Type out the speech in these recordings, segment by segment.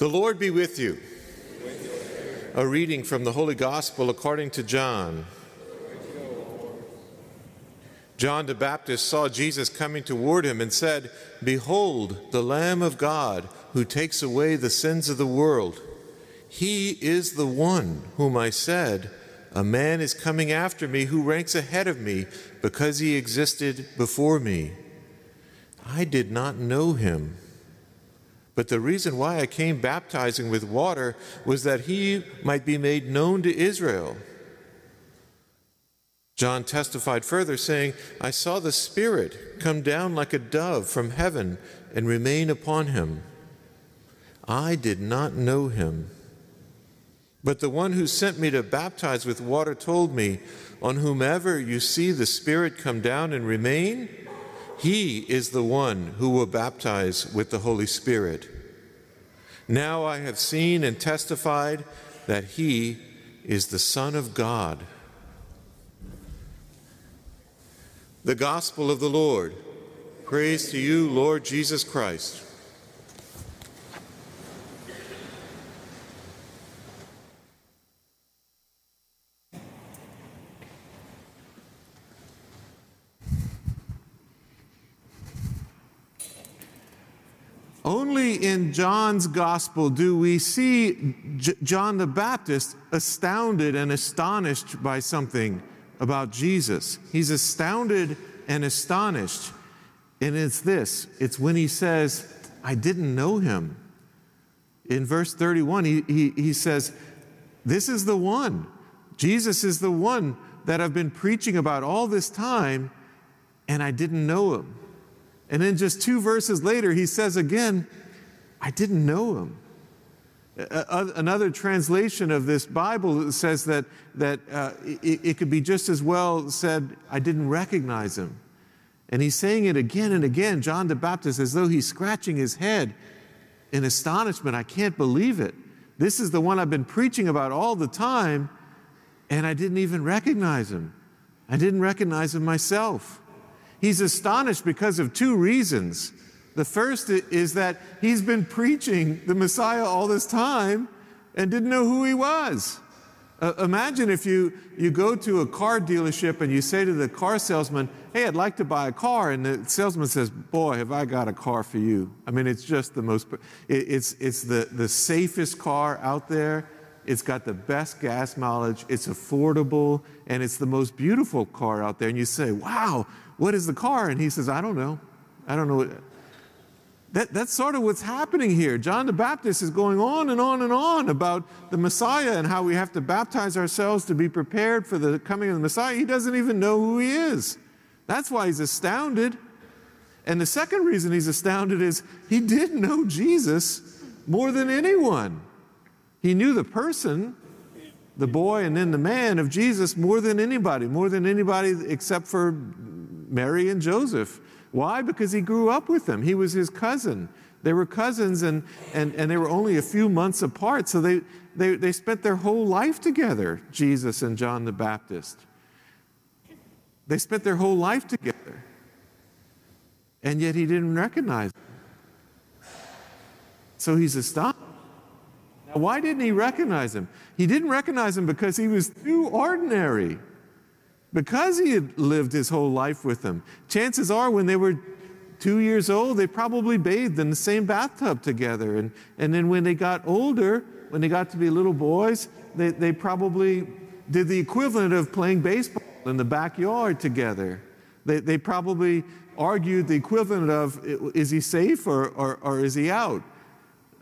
The Lord be with you. A reading from the Holy Gospel according to John. John the Baptist saw Jesus coming toward him and said, Behold, the Lamb of God who takes away the sins of the world. He is the one whom I said, A man is coming after me who ranks ahead of me because he existed before me. I did not know him. But the reason why I came baptizing with water was that he might be made known to Israel. John testified further, saying, I saw the Spirit come down like a dove from heaven and remain upon him. I did not know him. But the one who sent me to baptize with water told me, On whomever you see the Spirit come down and remain, he is the one who will baptize with the Holy Spirit. Now I have seen and testified that he is the Son of God. The Gospel of the Lord. Praise to you, Lord Jesus Christ. Only in John's gospel do we see J- John the Baptist astounded and astonished by something about Jesus. He's astounded and astonished. And it's this it's when he says, I didn't know him. In verse 31, he, he, he says, This is the one. Jesus is the one that I've been preaching about all this time, and I didn't know him. And then just two verses later, he says again, I didn't know him. Another translation of this Bible says that, that uh, it, it could be just as well said, I didn't recognize him. And he's saying it again and again, John the Baptist, as though he's scratching his head in astonishment. I can't believe it. This is the one I've been preaching about all the time, and I didn't even recognize him. I didn't recognize him myself. He's astonished because of two reasons. The first is that he's been preaching the Messiah all this time and didn't know who he was. Uh, imagine if you, you go to a car dealership and you say to the car salesman, Hey, I'd like to buy a car. And the salesman says, Boy, have I got a car for you. I mean, it's just the most, it, it's, it's the, the safest car out there. It's got the best gas mileage. It's affordable. And it's the most beautiful car out there. And you say, Wow, what is the car? And he says, I don't know. I don't know. That, that's sort of what's happening here. John the Baptist is going on and on and on about the Messiah and how we have to baptize ourselves to be prepared for the coming of the Messiah. He doesn't even know who he is. That's why he's astounded. And the second reason he's astounded is he did know Jesus more than anyone. He knew the person, the boy and then the man of Jesus more than anybody, more than anybody except for Mary and Joseph. Why? Because he grew up with them. He was his cousin. They were cousins and, and, and they were only a few months apart, so they, they, they spent their whole life together, Jesus and John the Baptist. They spent their whole life together. And yet he didn't recognize them. So he's astonished. Why didn't he recognize him? He didn't recognize him because he was too ordinary because he had lived his whole life with them. Chances are, when they were two years old, they probably bathed in the same bathtub together. And, and then when they got older, when they got to be little boys, they, they probably did the equivalent of playing baseball in the backyard together. They, they probably argued the equivalent of is he safe or, or, or is he out?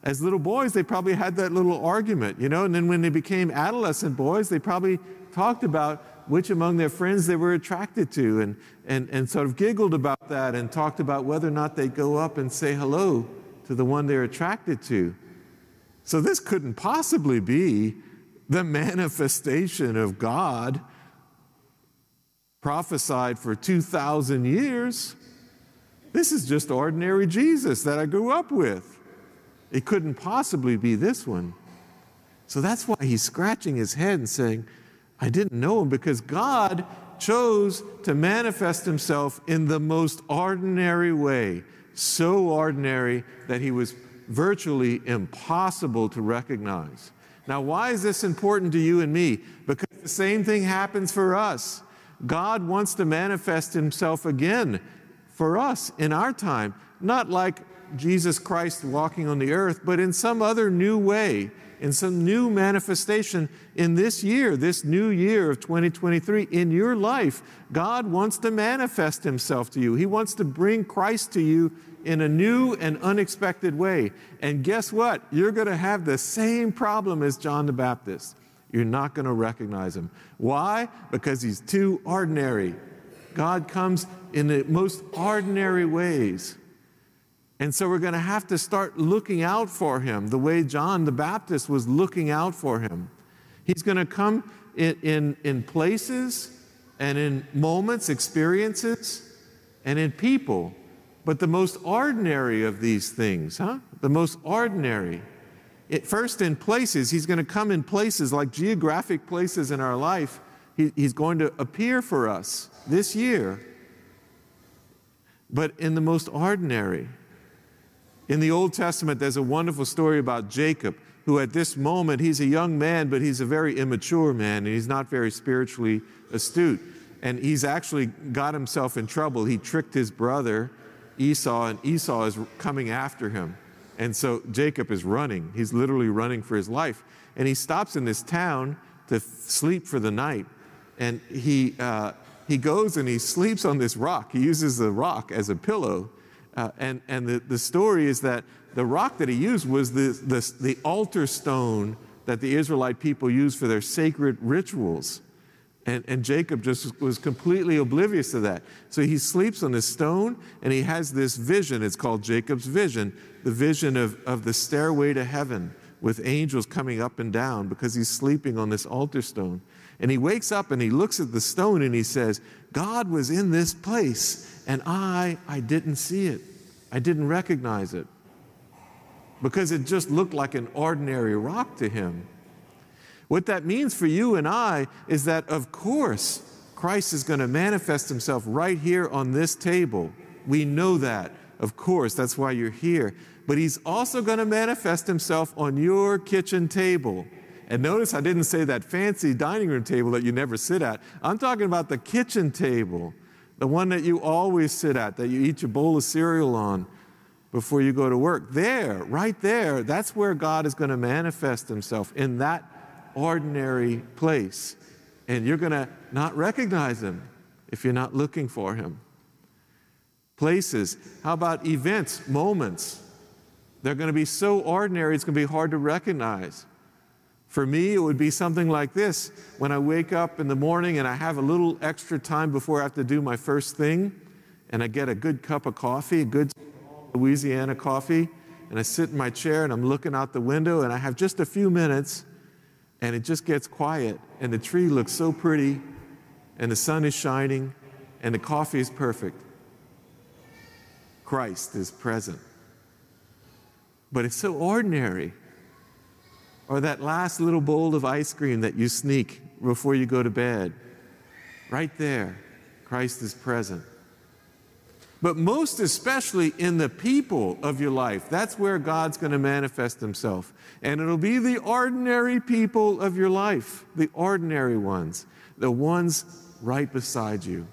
As little boys, they probably had that little argument, you know, and then when they became adolescent boys, they probably talked about which among their friends they were attracted to and, and, and sort of giggled about that and talked about whether or not they'd go up and say hello to the one they're attracted to. So this couldn't possibly be the manifestation of God prophesied for 2,000 years. This is just ordinary Jesus that I grew up with. It couldn't possibly be this one. So that's why he's scratching his head and saying, I didn't know him because God chose to manifest himself in the most ordinary way, so ordinary that he was virtually impossible to recognize. Now, why is this important to you and me? Because the same thing happens for us. God wants to manifest himself again for us in our time, not like Jesus Christ walking on the earth, but in some other new way, in some new manifestation in this year, this new year of 2023, in your life. God wants to manifest himself to you. He wants to bring Christ to you in a new and unexpected way. And guess what? You're going to have the same problem as John the Baptist. You're not going to recognize him. Why? Because he's too ordinary. God comes in the most ordinary ways. And so we're going to have to start looking out for him the way John the Baptist was looking out for him. He's going to come in, in, in places and in moments, experiences, and in people. But the most ordinary of these things, huh? The most ordinary. It, first, in places, he's going to come in places like geographic places in our life. He, he's going to appear for us this year, but in the most ordinary. In the Old Testament, there's a wonderful story about Jacob, who at this moment, he's a young man, but he's a very immature man, and he's not very spiritually astute. And he's actually got himself in trouble. He tricked his brother Esau, and Esau is coming after him. And so Jacob is running. He's literally running for his life. And he stops in this town to sleep for the night. And he, uh, he goes and he sleeps on this rock. He uses the rock as a pillow. Uh, and and the, the story is that the rock that he used was the, the, the altar stone that the Israelite people used for their sacred rituals. And, and Jacob just was completely oblivious to that. So he sleeps on this stone and he has this vision. It's called Jacob's vision the vision of, of the stairway to heaven with angels coming up and down because he's sleeping on this altar stone. And he wakes up and he looks at the stone and he says, God was in this place and I, I didn't see it. I didn't recognize it because it just looked like an ordinary rock to him. What that means for you and I is that, of course, Christ is going to manifest himself right here on this table. We know that. Of course, that's why you're here. But he's also going to manifest himself on your kitchen table. And notice I didn't say that fancy dining room table that you never sit at. I'm talking about the kitchen table, the one that you always sit at, that you eat your bowl of cereal on before you go to work. There, right there, that's where God is going to manifest himself in that ordinary place. And you're going to not recognize him if you're not looking for him. Places, how about events, moments? They're going to be so ordinary, it's going to be hard to recognize. For me, it would be something like this when I wake up in the morning and I have a little extra time before I have to do my first thing, and I get a good cup of coffee, a good Louisiana coffee, and I sit in my chair and I'm looking out the window and I have just a few minutes and it just gets quiet, and the tree looks so pretty, and the sun is shining, and the coffee is perfect. Christ is present. But it's so ordinary. Or that last little bowl of ice cream that you sneak before you go to bed. Right there, Christ is present but most especially in the people of your life. That's where God's going to manifest Himself. And it'll be the ordinary people of your life, the ordinary ones, the ones right beside you.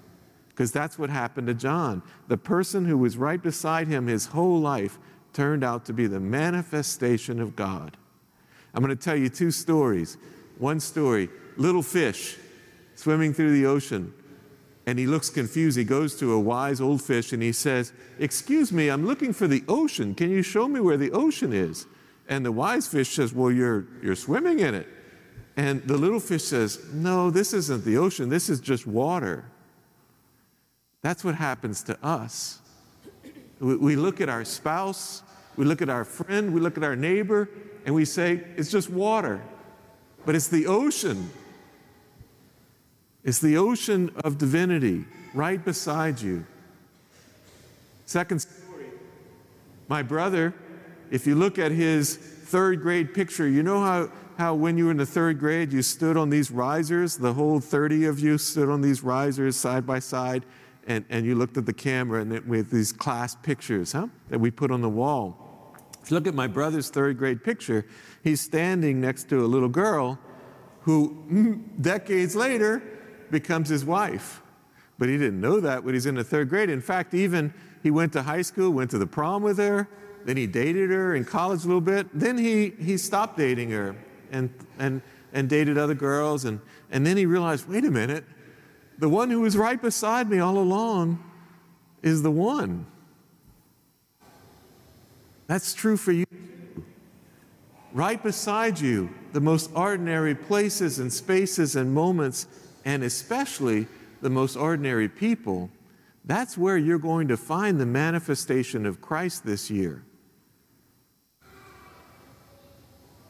Because that's what happened to John. The person who was right beside him his whole life turned out to be the manifestation of God. I'm going to tell you two stories. One story little fish swimming through the ocean and he looks confused. He goes to a wise old fish and he says, Excuse me, I'm looking for the ocean. Can you show me where the ocean is? And the wise fish says, Well, you're, you're swimming in it. And the little fish says, No, this isn't the ocean, this is just water. That's what happens to us. We, we look at our spouse, we look at our friend, we look at our neighbor, and we say, It's just water. But it's the ocean it's the ocean of divinity right beside you. Second story my brother, if you look at his third grade picture, you know how, how when you were in the third grade, you stood on these risers? The whole 30 of you stood on these risers side by side, and, and you looked at the camera and it, with these class pictures huh, that we put on the wall. If you look at my brother's third grade picture, he's standing next to a little girl who mm, decades later becomes his wife. But he didn't know that when he's in the third grade. In fact, even he went to high school, went to the prom with her, then he dated her in college a little bit. Then he, he stopped dating her and, and, and dated other girls. And, and then he realized wait a minute, the one who was right beside me all along is the one. That's true for you. Right beside you, the most ordinary places and spaces and moments, and especially the most ordinary people, that's where you're going to find the manifestation of Christ this year.